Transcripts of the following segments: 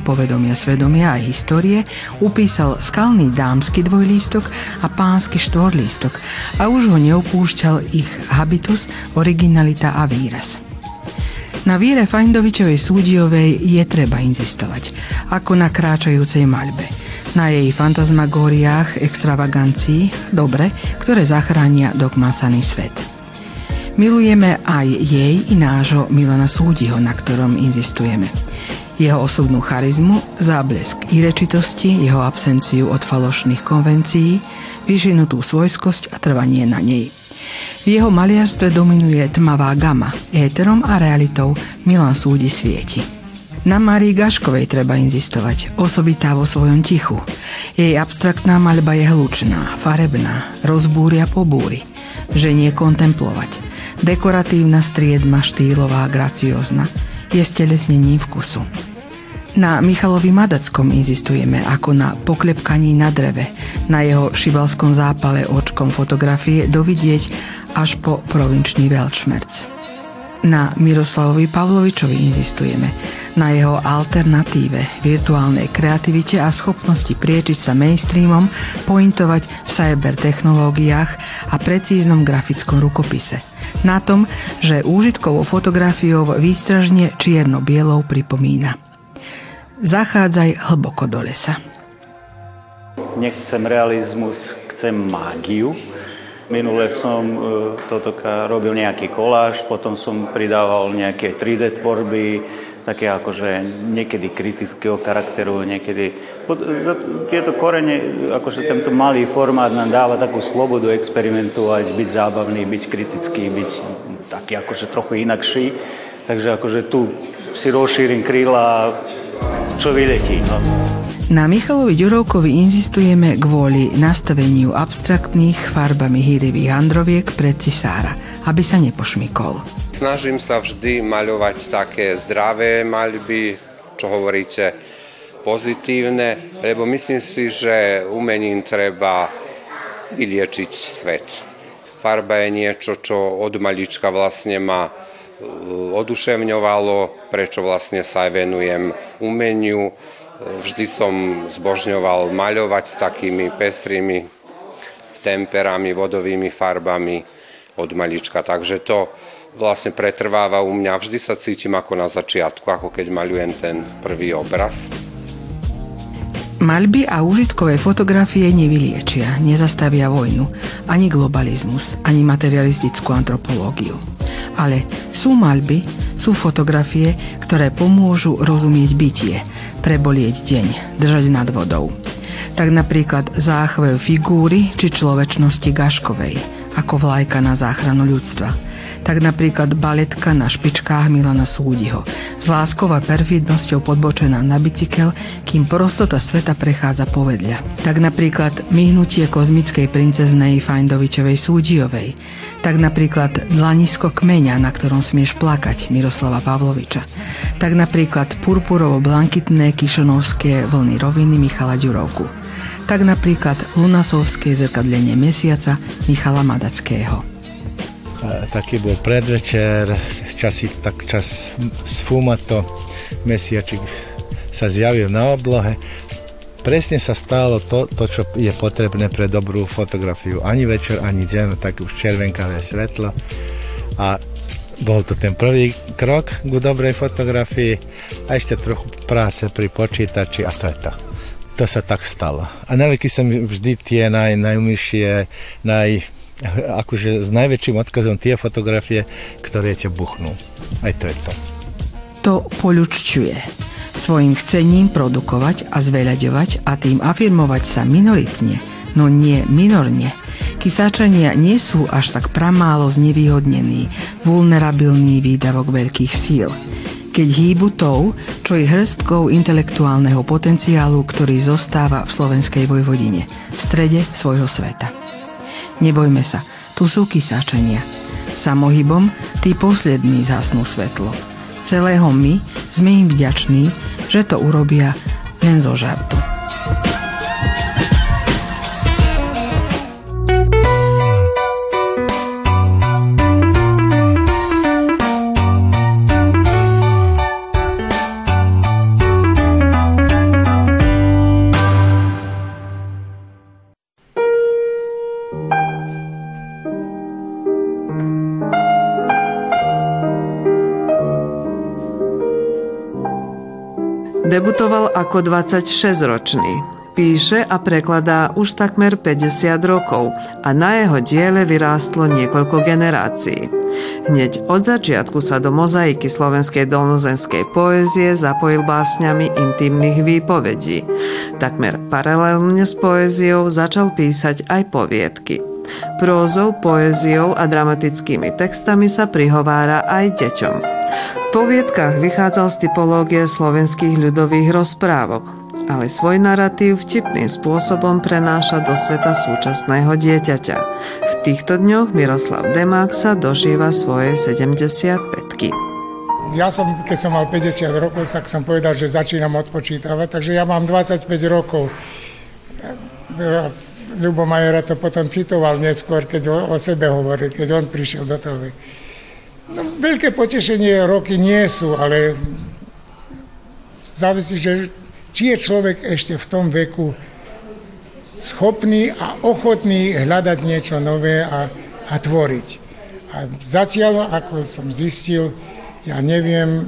povedomia, svedomia a histórie upísal skalný dámsky dvojlístok a pánsky štvorlístok a už ho neopúšťal ich habitus, originalita a výraz. Na víre Fajndovičovej súdiovej je treba inzistovať, ako na kráčajúcej maľbe. Na jej fantasmagóriách, extravagancii, dobre, ktoré zachránia dogmasaný svet. Milujeme aj jej i nášho Milana Súdiho, na ktorom inzistujeme jeho osobnú charizmu, záblesk irečitosti, jeho absenciu od falošných konvencií, vyžinutú svojskosť a trvanie na nej. V jeho maliarstve dominuje tmavá gama, éterom a realitou Milan súdi svieti. Na Marii Gaškovej treba inzistovať, osobitá vo svojom tichu. Jej abstraktná maľba je hlučná, farebná, rozbúria po búri, nie kontemplovať. Dekoratívna striedma štýlová, graciózna, je stelesnením vkusu. Na Michalovi Madackom inzistujeme ako na poklepkaní na dreve, na jeho šibalskom zápale očkom fotografie dovidieť až po provinčný veľčmerc. Na Miroslavovi Pavlovičovi inzistujeme, na jeho alternatíve, virtuálnej kreativite a schopnosti priečiť sa mainstreamom, pointovať v cybertechnológiách a precíznom grafickom rukopise. Na tom, že úžitkovou fotografiou výstražne čierno-bielou pripomína. Zachádzaj hlboko do lesa. Nechcem realizmus, chcem mágiu Minule som e, toto robil nejaký koláž, potom som pridával nejaké 3D tvorby, také akože niekedy kritického charakteru, niekedy... Tieto korene, akože tento malý formát nám dáva takú slobodu experimentovať, byť zábavný, byť kritický, byť taký akože trochu inakší. Takže akože tu si rozšírim kríla, čo vyletí. No. Na Michalovi Ďurovkovi inzistujeme kvôli nastaveniu abstraktných farbami hýrivých androviek pred cisára, aby sa nepošmykol. Snažím sa vždy maľovať také zdravé maľby, čo hovoríte, pozitívne, lebo myslím si, že umením treba vyliečiť svet. Farba je niečo, čo od malička vlastne ma uh, oduševňovalo, prečo vlastne sa aj venujem umeniu Vždy som zbožňoval maľovať s takými pestrými temperami, vodovými farbami od malička. Takže to vlastne pretrváva u mňa. Vždy sa cítim ako na začiatku, ako keď maľujem ten prvý obraz. Maľby a užitkové fotografie nevyliečia, nezastavia vojnu, ani globalizmus, ani materialistickú antropológiu. Ale sú maľby, sú fotografie, ktoré pomôžu rozumieť bytie, prebolieť deň, držať nad vodou. Tak napríklad záchvev figúry či človečnosti Gaškovej, ako vlajka na záchranu ľudstva – tak napríklad baletka na špičkách Milana Súdiho, s láskou a perfidnosťou podbočená na bicykel, kým prostota sveta prechádza povedľa. Tak napríklad myhnutie kozmickej princeznej Fajndovičovej Súdiovej, tak napríklad dlanisko kmeňa, na ktorom smieš plakať Miroslava Pavloviča, tak napríklad purpurovo-blankitné kišonovské vlny roviny Michala Ďurovku, tak napríklad lunasovské zrkadlenie mesiaca Michala Madackého taký bol predvečer, časí, tak čas sfumato, mesiačik sa zjavil na oblohe. Presne sa stalo to, to, čo je potrebné pre dobrú fotografiu. Ani večer, ani deň, tak už červenkavé svetlo. A bol to ten prvý krok k dobrej fotografii a ešte trochu práce pri počítači a to je to. To sa tak stalo. A navyky sa mi vždy tie naj, najmyššie, naj, akože s najväčším odkazom tie fotografie, ktoré ťa buchnú. Aj to je to. To poľučťuje. Svojim chcením produkovať a zveľaďovať a tým afirmovať sa minoritne, no nie minorne. Kysáčania nie sú až tak pramálo znevýhodnení, vulnerabilný výdavok veľkých síl keď hýbu tou, čo je hrstkou intelektuálneho potenciálu, ktorý zostáva v slovenskej vojvodine, v strede svojho sveta. Nebojme sa, tu sú kysáčania. Samohybom tí poslední zhasnú svetlo. Z celého my sme im vďační, že to urobia len zo žartu. Debutoval ako 26-ročný. Píše a prekladá už takmer 50 rokov a na jeho diele vyrástlo niekoľko generácií. Hneď od začiatku sa do mozaiky slovenskej dolnozenskej poézie zapojil básňami intimných výpovedí. Takmer paralelne s poéziou začal písať aj poviedky. Prózou, poéziou a dramatickými textami sa prihovára aj deťom. V poviedkách vychádzal z typológie slovenských ľudových rozprávok, ale svoj narratív vtipným spôsobom prenáša do sveta súčasného dieťaťa. V týchto dňoch Miroslav Demák sa dožíva svoje 75 ja som, keď som mal 50 rokov, tak som povedal, že začínam odpočítavať, takže ja mám 25 rokov. Ľubo Majera to potom citoval neskôr, keď o, o sebe hovoril, keď on prišiel do toho. No, veľké potešenie roky nie sú, ale závisí, že či je človek ešte v tom veku schopný a ochotný hľadať niečo nové a, a tvoriť. A zatiaľ, ako som zistil, ja neviem,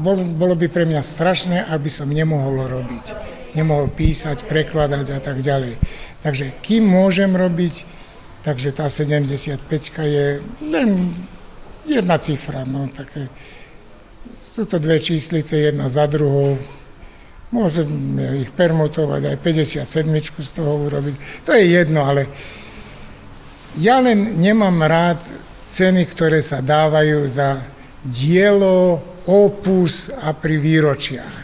bol, bolo by pre mňa strašné, aby som nemohol robiť. Nemohol písať, prekladať a tak ďalej. Takže kým môžem robiť, takže tá 75 je len jedna cifra. No, také, sú to dve číslice, jedna za druhou, Môžem ich permutovať, aj 57 z toho urobiť. To je jedno, ale ja len nemám rád ceny, ktoré sa dávajú za dielo, opus a pri výročiach.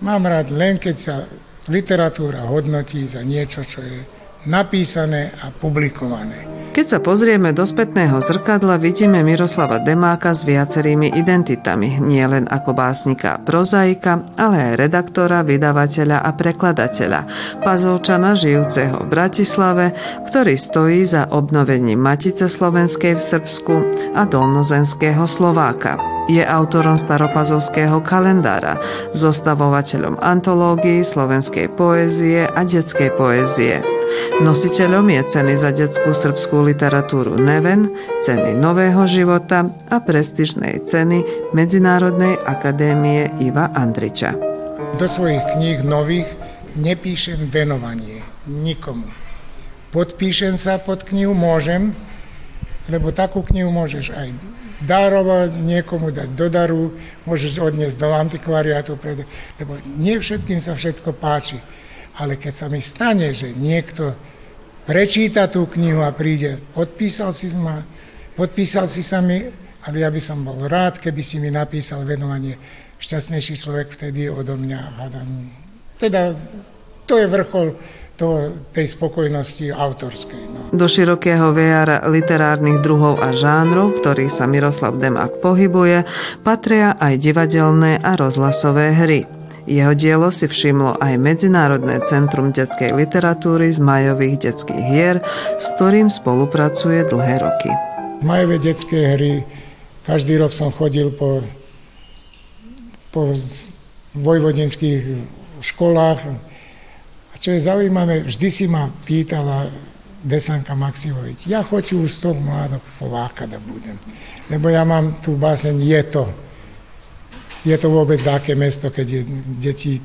Mám rád len, keď sa literatúra hodnotí za niečo, čo je napísané a publikované. Keď sa pozrieme do spätného zrkadla, vidíme Miroslava Demáka s viacerými identitami, nielen ako básnika a prozaika, ale aj redaktora, vydavateľa a prekladateľa, pazovčana žijúceho v Bratislave, ktorý stojí za obnovením Matice Slovenskej v Srbsku a dolnozenského Slováka. Je autorom staropazovského kalendára, zostavovateľom antológií slovenskej poézie a detskej poézie. Nositeľom je ceny za detskú srbskú literatúru Neven, ceny Nového života a prestižnej ceny Medzinárodnej akadémie Iva Andriča. Do svojich kníh nových nepíšem venovanie nikomu. Podpíšem sa pod knihu, môžem, lebo takú knihu môžeš aj darovať, niekomu dať do daru, môžeš odniesť do antikvariátu, lebo nie všetkým sa všetko páči. Ale keď sa mi stane, že niekto prečíta tú knihu a príde, podpísal si ma, podpísal si sa mi, ale ja by som bol rád, keby si mi napísal venovanie. Šťastnejší človek vtedy odo mňa, hádam. Teda to je vrchol to, tej spokojnosti autorskej. No. Do širokého VR literárnych druhov a žánrov, v ktorých sa Miroslav Demák pohybuje, patria aj divadelné a rozhlasové hry. Jeho dielo si všimlo aj Medzinárodné centrum detskej literatúry z majových detských hier, s ktorým spolupracuje dlhé roky. Majové detské hry, každý rok som chodil po, po vojvodinských školách. Čo je zaujímavé, vždy si ma pýtala Desanka Maxivović, ja hoću uz tog mladog Slovaka da budem, lebo ja mám tu basen, je to, je to vôbec také mesto, keď je deti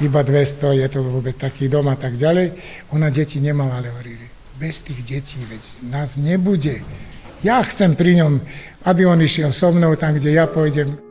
iba 200, je to vôbec taký dom a tak ďalej. Ona deti nemala, ale hovorili, bez tých detí, veď nás nebude. Ja chcem pri ňom, aby on išiel so mnou tam, kde ja pôjdem.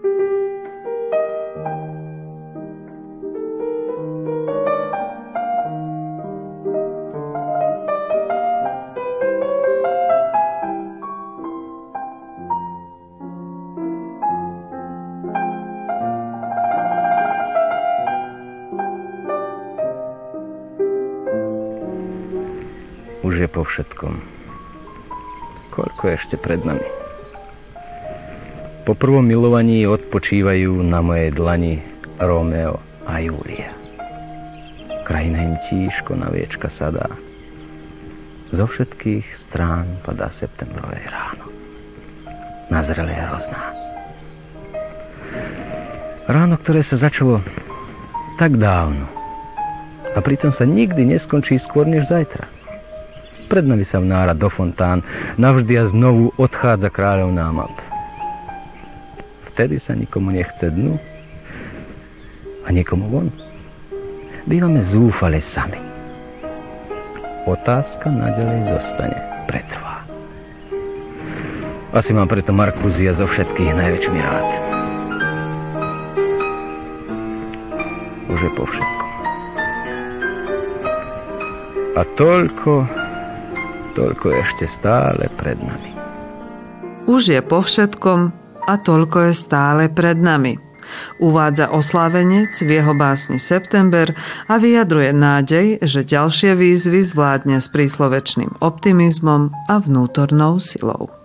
Po všetkom. Koľko je ešte pred nami? Po prvom milovaní odpočívajú na mojej dlani Romeo a Julia. Krajina im tížko na viečka sadá. Zo všetkých strán padá septembrové ráno. Nazrele je hrozná. Ráno, ktoré sa začalo tak dávno a pritom sa nikdy neskončí skôr než zajtra. Pred nami sa vnára do fontán, navždy a znovu odchádza kráľov námap. Vtedy sa nikomu nechce dnu a niekomu von. Bývame zúfale sami. Otázka naďalej zostane, pretrvá. Asi mám preto Markúzia zo všetkých najväčšmi rád. Už je po všetkom. A toľko, toľko ešte stále pred nami. Už je po všetkom a toľko je stále pred nami. Uvádza oslávenec v jeho básni September a vyjadruje nádej, že ďalšie výzvy zvládne s príslovečným optimizmom a vnútornou silou.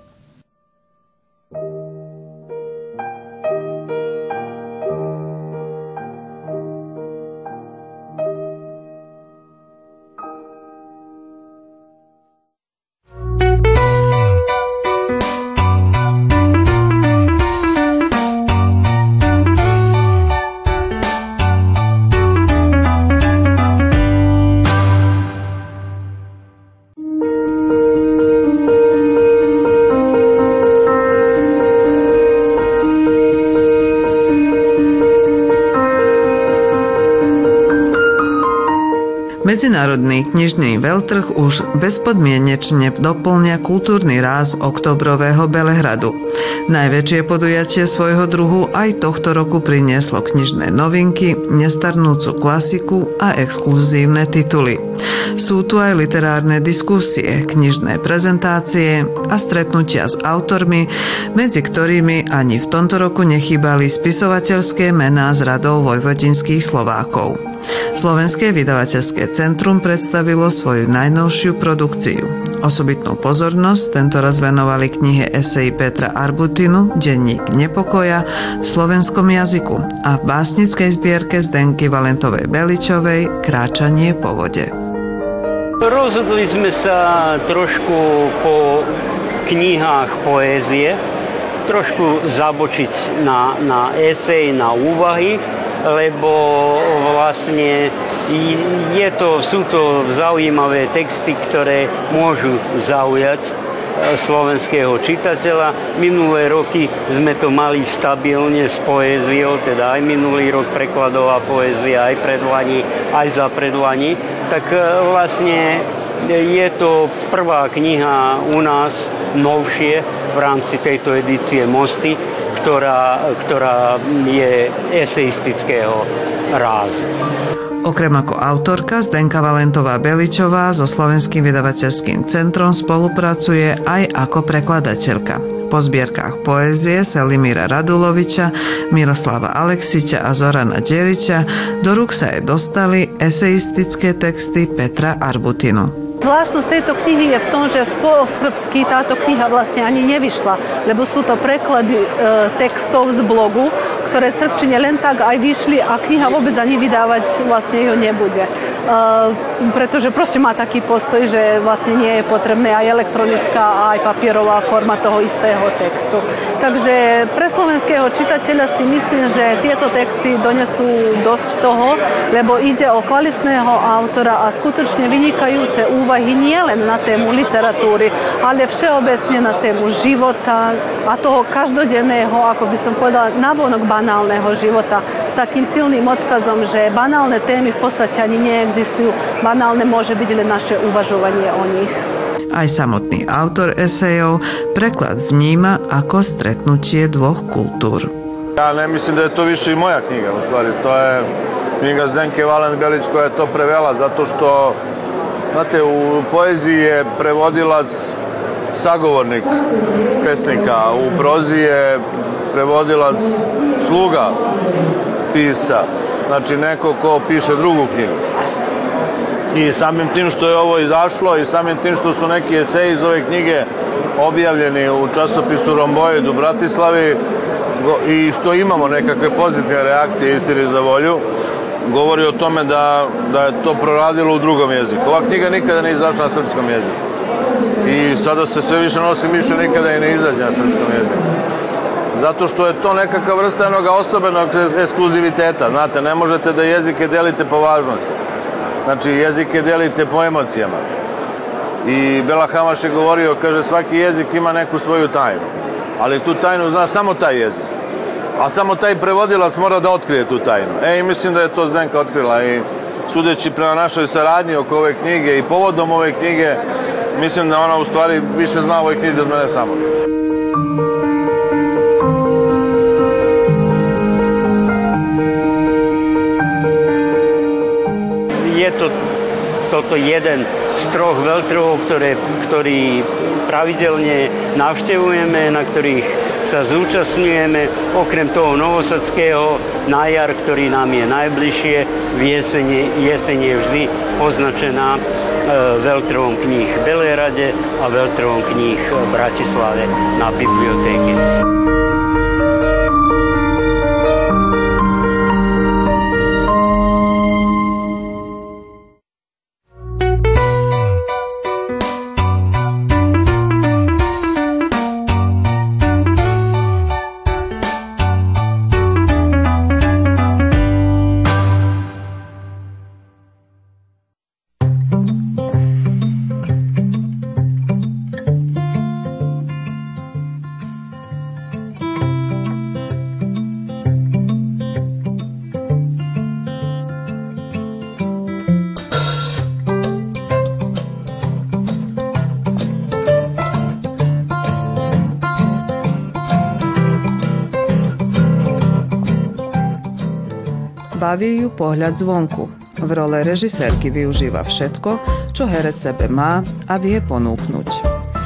Medzinárodný knižný veľtrh už bezpodmienečne doplňa kultúrny ráz oktobrového Belehradu. Najväčšie podujatie svojho druhu aj tohto roku prinieslo knižné novinky, nestarnúcu klasiku a exkluzívne tituly. Sú tu aj literárne diskusie, knižné prezentácie a stretnutia s autormi, medzi ktorými ani v tomto roku nechýbali spisovateľské mená z radov vojvodinských Slovákov. Slovenské vydavateľské centrum predstavilo svoju najnovšiu produkciu. Osobitnú pozornosť tento raz venovali knihe esej Petra Arbutinu Denník nepokoja v slovenskom jazyku a v básnickej zbierke Zdenky Valentovej Beličovej Kráčanie po vode. Rozhodli sme sa trošku po knihách poézie, trošku zabočiť na, na esej, na úvahy lebo vlastne je to, sú to zaujímavé texty, ktoré môžu zaujať e, slovenského čitateľa. Minulé roky sme to mali stabilne s poéziou, teda aj minulý rok prekladová poézia, aj predlani, aj za predlani. Tak e, vlastne je to prvá kniha u nás novšie v rámci tejto edície Mosty, ktorá, ktorá je eseistického rázu. Okrem ako autorka Zdenka Valentová Beličová so Slovenským vydavateľským centrom spolupracuje aj ako prekladateľka. Po zbierkách poézie Selimíra Raduloviča, Miroslava Alexiča a Zorana Deriča do rúk sa jej dostali eseistické texty Petra Arbutinu. Zvláštnosť tejto knihy je v tom, že po srbsky táto kniha vlastne ani nevyšla, lebo sú to preklady e, textov z blogu, ktoré v Srbčine len tak aj vyšli a kniha vôbec ani vydávať vlastne ju nebude. E, pretože proste má taký postoj, že vlastne nie je potrebné aj elektronická aj papierová forma toho istého textu. Takže pre slovenského čitateľa si myslím, že tieto texty donesú dosť toho, lebo ide o kvalitného autora a skutočne vynikajúce úvahy úvahy nie len na tému literatúry, ale všeobecne na tému života a toho každodenného, ako by som povedala, navonok banálneho života s takým silným odkazom, že banálne témy v podstate ani neexistujú. Banálne môže byť len naše uvažovanie o nich. Aj samotný autor esejov preklad vníma ako stretnutie dvoch kultúr. Ja ne mislim da je to više i moja knjiga, u stvari to je knjiga Zdenke Valen Belić koja je to prevela zato što Znate, u poeziji je prevodilac sagovornik pesnika, u prozi je prevodilac sluga pisca, znači neko ko piše drugu knjigu. I samim tim što je ovo izašlo i samim tim što su neki eseji iz ove knjige objavljeni u časopisu Romboid u Bratislavi i što imamo nekakve pozitivne reakcije istini za volju, govori o tome da, da je to proradilo u drugom jeziku. Ova knjiga nikada ne izašla na srpskom jeziku. I sada se sve više nosi mišlju nikada i ne izađe na srpskom jeziku. Zato što je to nekakva vrsta jednog osobenog ekskluziviteta. Znate, ne možete da jezike delite po važnosti. Znači, jezike delite po emocijama. I Bela Hamaš je govorio, kaže, svaki jezik ima neku svoju tajnu. Ali tu tajnu zna samo taj jezik. a samo taj prevodilac mora da otkrije tu tajnu. E, i mislim da je to Zdenka otkrila i sudeći prema našoj saradnji oko ove knjige i povodom ove knjige, mislim da ona u stvari više zna o ovoj knjizi od mene samo. Toto jeden z troch veľtrhov, ktoré, ktorý pravidelne navštevujeme, na ktorých sa zúčastňujeme, okrem toho novosadského na jar, ktorý nám je najbližšie, v jesene, jesene je vždy označená e, veľtrhom kníh Belerade a veľtrhom kníh Bratislave na bibliotéke. Baví ju pohľad zvonku. V role režisérky využíva všetko, čo herec sebe má a vie ponúknuť.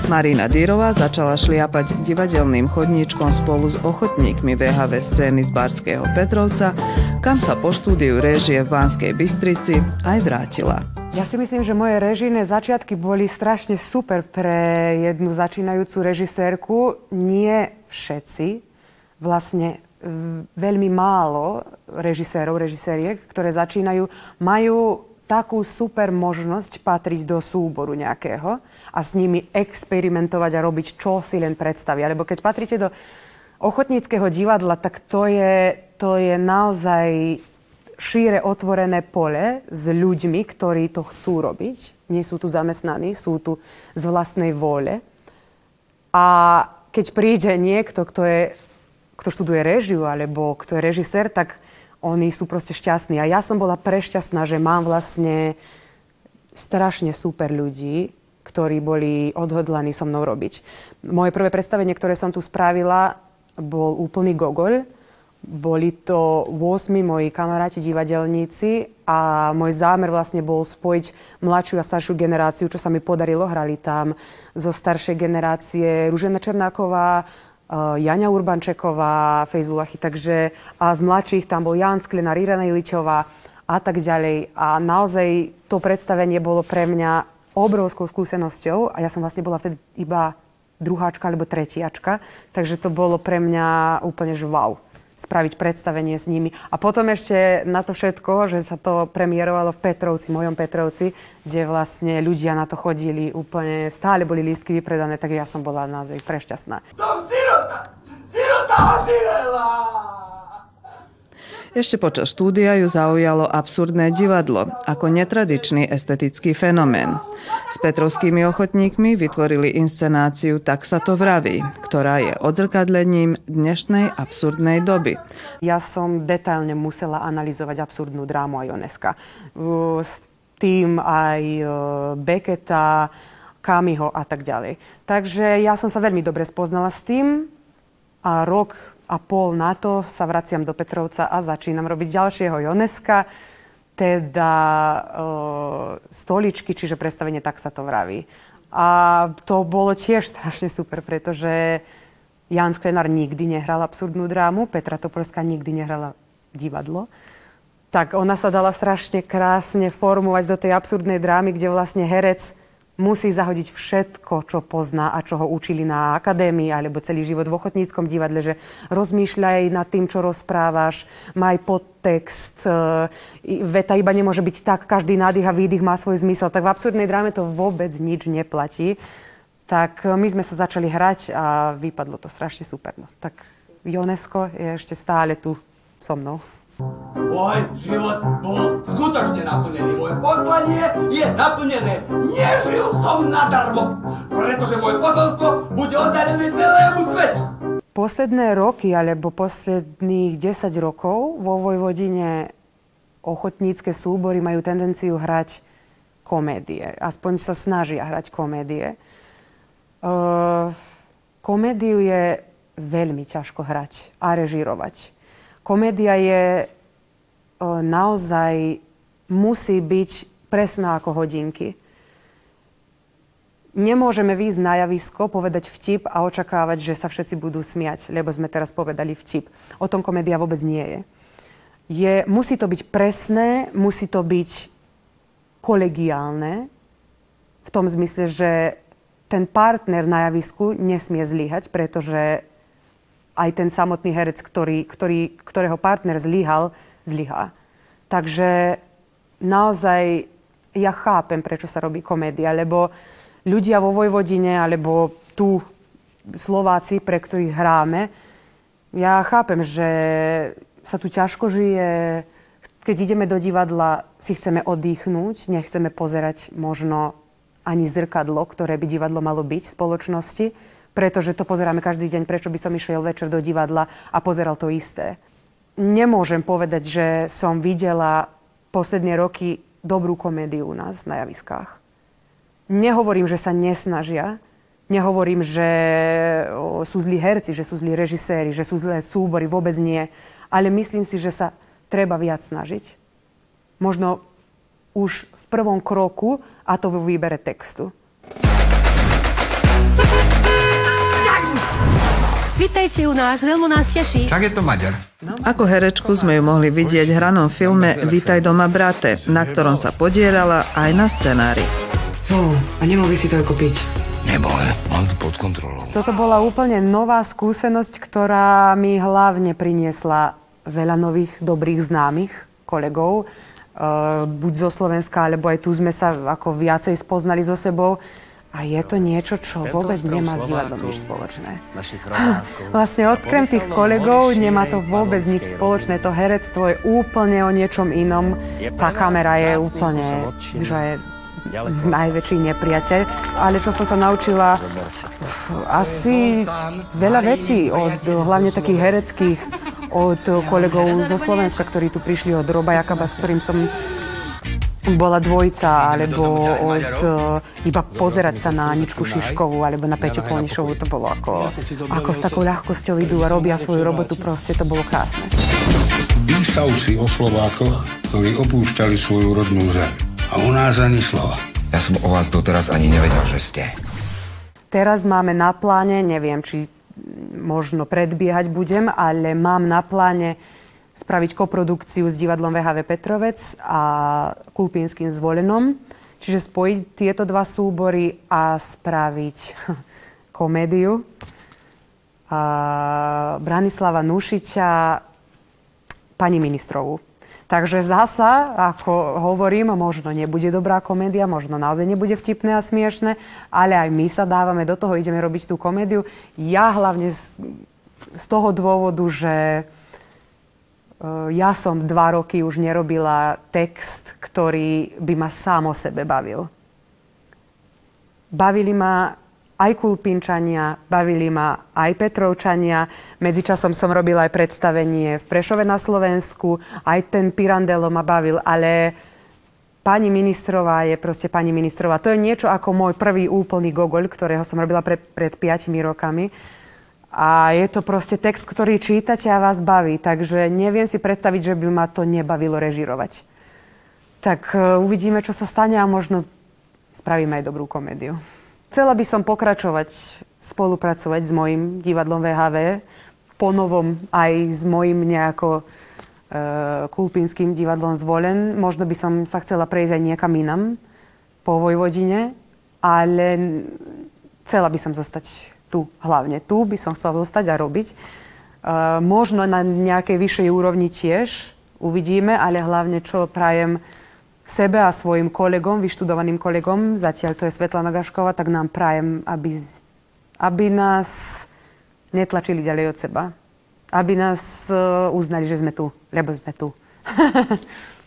Marina Dýrová začala šliapať divadelným chodníčkom spolu s ochotníkmi VHV scény z Barského Petrovca, kam sa po štúdiu réžie v Banskej Bystrici aj vrátila. Ja si myslím, že moje režijné začiatky boli strašne super pre jednu začínajúcu režisérku. Nie všetci vlastne veľmi málo režisérov, režisériek, ktoré začínajú, majú takú super možnosť patriť do súboru nejakého a s nimi experimentovať a robiť, čo si len predstavia. Lebo keď patríte do ochotníckého divadla, tak to je, to je naozaj šíre otvorené pole s ľuďmi, ktorí to chcú robiť. Nie sú tu zamestnaní, sú tu z vlastnej vôle. A keď príde niekto, kto je kto študuje režiu alebo kto je režisér, tak oni sú proste šťastní. A ja som bola prešťastná, že mám vlastne strašne super ľudí, ktorí boli odhodlaní so mnou robiť. Moje prvé predstavenie, ktoré som tu spravila, bol úplný gogol. Boli to 8 moji kamaráti divadelníci a môj zámer vlastne bol spojiť mladšiu a staršiu generáciu, čo sa mi podarilo. Hrali tam zo staršej generácie Ružena Černáková, Jania Urbančeková, Fejzulachy, takže a z mladších tam bol Jan Sklenár, Irena Iličová a tak ďalej. A naozaj to predstavenie bolo pre mňa obrovskou skúsenosťou a ja som vlastne bola vtedy iba druháčka alebo tretiačka, takže to bolo pre mňa úplne že wow spraviť predstavenie s nimi. A potom ešte na to všetko, že sa to premiérovalo v Petrovci, mojom Petrovci, kde vlastne ľudia na to chodili úplne, stále boli lístky vypredané, tak ja som bola naozaj prešťastná. Som! Ešte počas štúdia ju zaujalo absurdné divadlo ako netradičný estetický fenomén. S Petrovskými ochotníkmi vytvorili inscenáciu Tak sa to vraví, ktorá je odzrkadlením dnešnej absurdnej doby. Ja som detailne musela analyzovať absurdnú drámu a Joneska. S tým aj e, Beketa, Kamiho a tak ďalej. Takže ja som sa veľmi dobre spoznala s tým a rok a pol na to sa vraciam do Petrovca a začínam robiť ďalšieho Joneska, teda e, stoličky, čiže predstavenie Tak sa to vraví. A to bolo tiež strašne super, pretože Jan Sklenár nikdy nehral absurdnú drámu, Petra Topolská nikdy nehrala divadlo. Tak ona sa dala strašne krásne formovať do tej absurdnej drámy, kde vlastne herec musí zahodiť všetko, čo pozná a čo ho učili na akadémii alebo celý život v ochotníckom divadle, že rozmýšľaj nad tým, čo rozprávaš, maj podtext, e, veta iba nemôže byť tak, každý nádych a výdych má svoj zmysel. Tak v absurdnej dráme to vôbec nič neplatí. Tak e, my sme sa začali hrať a vypadlo to strašne super. No. Tak Jonesko je ešte stále tu so mnou. Môj život bol skutočne naplnený. Moje poslanie je naplnené. Nežil som nadarmo, pretože moje posolstvo bude oddarené celému svetu. posledné roky alebo posledných 10 rokov vo Vojvodine ochotnícke súbory majú tendenciu hrať komédie. Aspoň sa snažia hrať komédie. Uh, komédiu je veľmi ťažko hrať a režirovať. Komédia je naozaj musí byť presná ako hodinky. Nemôžeme výjsť na javisko, povedať vtip a očakávať, že sa všetci budú smiať, lebo sme teraz povedali vtip. O tom komédia vôbec nie je. je musí to byť presné, musí to byť kolegiálne, v tom zmysle, že ten partner na javisku nesmie zlyhať, pretože aj ten samotný herec, ktorý, ktorý, ktorého partner zlyhal, zlyhá. Takže naozaj ja chápem, prečo sa robí komédia, lebo ľudia vo Vojvodine alebo tu Slováci, pre ktorých hráme, ja chápem, že sa tu ťažko žije, keď ideme do divadla, si chceme oddychnúť, nechceme pozerať možno ani zrkadlo, ktoré by divadlo malo byť v spoločnosti, pretože to pozeráme každý deň, prečo by som išiel večer do divadla a pozeral to isté. Nemôžem povedať, že som videla posledné roky dobrú komédiu u nás na javiskách. Nehovorím, že sa nesnažia, nehovorím, že sú zlí herci, že sú zlí režiséri, že sú zlé súbory, vôbec nie. Ale myslím si, že sa treba viac snažiť. Možno už v prvom kroku, a to vo výbere textu. Vítajte u nás, veľmi nás teší. Tak je to Maďar. Ako herečku sme ju mohli vidieť v hranom filme Vítaj doma brate, na ktorom sa podielala aj na scenári. Co? A nemohol by si to ako piť? Neboj, mám to pod kontrolou. Toto bola úplne nová skúsenosť, ktorá mi hlavne priniesla veľa nových dobrých známych kolegov. Uh, buď zo Slovenska, alebo aj tu sme sa ako viacej spoznali so sebou. A je to niečo, čo vôbec nemá s divadlom nič spoločné. Vlastne odkrem tých kolegov nemá to vôbec nič spoločné. To herectvo je úplne o niečom inom. Tá kamera je úplne, že najväčší nepriateľ. Ale čo som sa naučila, asi veľa vecí od hlavne takých hereckých, od kolegov zo Slovenska, ktorí tu prišli od Roba Jakaba, s ktorým som bola dvojica, alebo od uh, iba pozerať sa na Aničku Šiškovú alebo na Peťu Polnišovú, to bolo ako, ako s takou ľahkosťou idú a robia svoju robotu, proste to bolo krásne. Písal si o Slovákoch, ktorí opúšťali svoju rodnú zem. A u nás ani slova. Ja som o vás doteraz ani nevedel, že ste. Teraz máme na pláne, neviem, či možno predbiehať budem, ale mám na pláne spraviť koprodukciu s divadlom VHV Petrovec a Kulpínským zvolenom. Čiže spojiť tieto dva súbory a spraviť komédiu. A Branislava Nušiča, pani ministrovú. Takže zasa, ako hovorím, možno nebude dobrá komédia, možno naozaj nebude vtipné a smiešné, ale aj my sa dávame do toho, ideme robiť tú komédiu. Ja hlavne z, z toho dôvodu, že ja som dva roky už nerobila text, ktorý by ma sám o sebe bavil. Bavili ma aj Kulpinčania, bavili ma aj Petrovčania. Medzičasom som robila aj predstavenie v Prešove na Slovensku, aj ten Pirandello ma bavil, ale pani ministrová je proste pani ministrová. To je niečo ako môj prvý úplný gogoľ, ktorého som robila pre, pred 5 rokami. A je to proste text, ktorý čítate a vás baví. Takže neviem si predstaviť, že by ma to nebavilo režirovať. Tak uh, uvidíme, čo sa stane a možno spravíme aj dobrú komédiu. Chcela by som pokračovať, spolupracovať s mojim divadlom VHV, po novom aj s mojim nejako e, kulpínskym divadlom zvolen. Možno by som sa chcela prejsť aj niekam inam po Vojvodine, ale chcela by som zostať tu, hlavne tu by som chcela zostať a robiť. E, možno na nejakej vyššej úrovni tiež uvidíme, ale hlavne čo prajem sebe a svojim kolegom, vyštudovaným kolegom, zatiaľ to je Svetlana Gaškova, tak nám prajem, aby, aby nás netlačili ďalej od seba. Aby nás uh, uznali, že sme tu, lebo sme tu.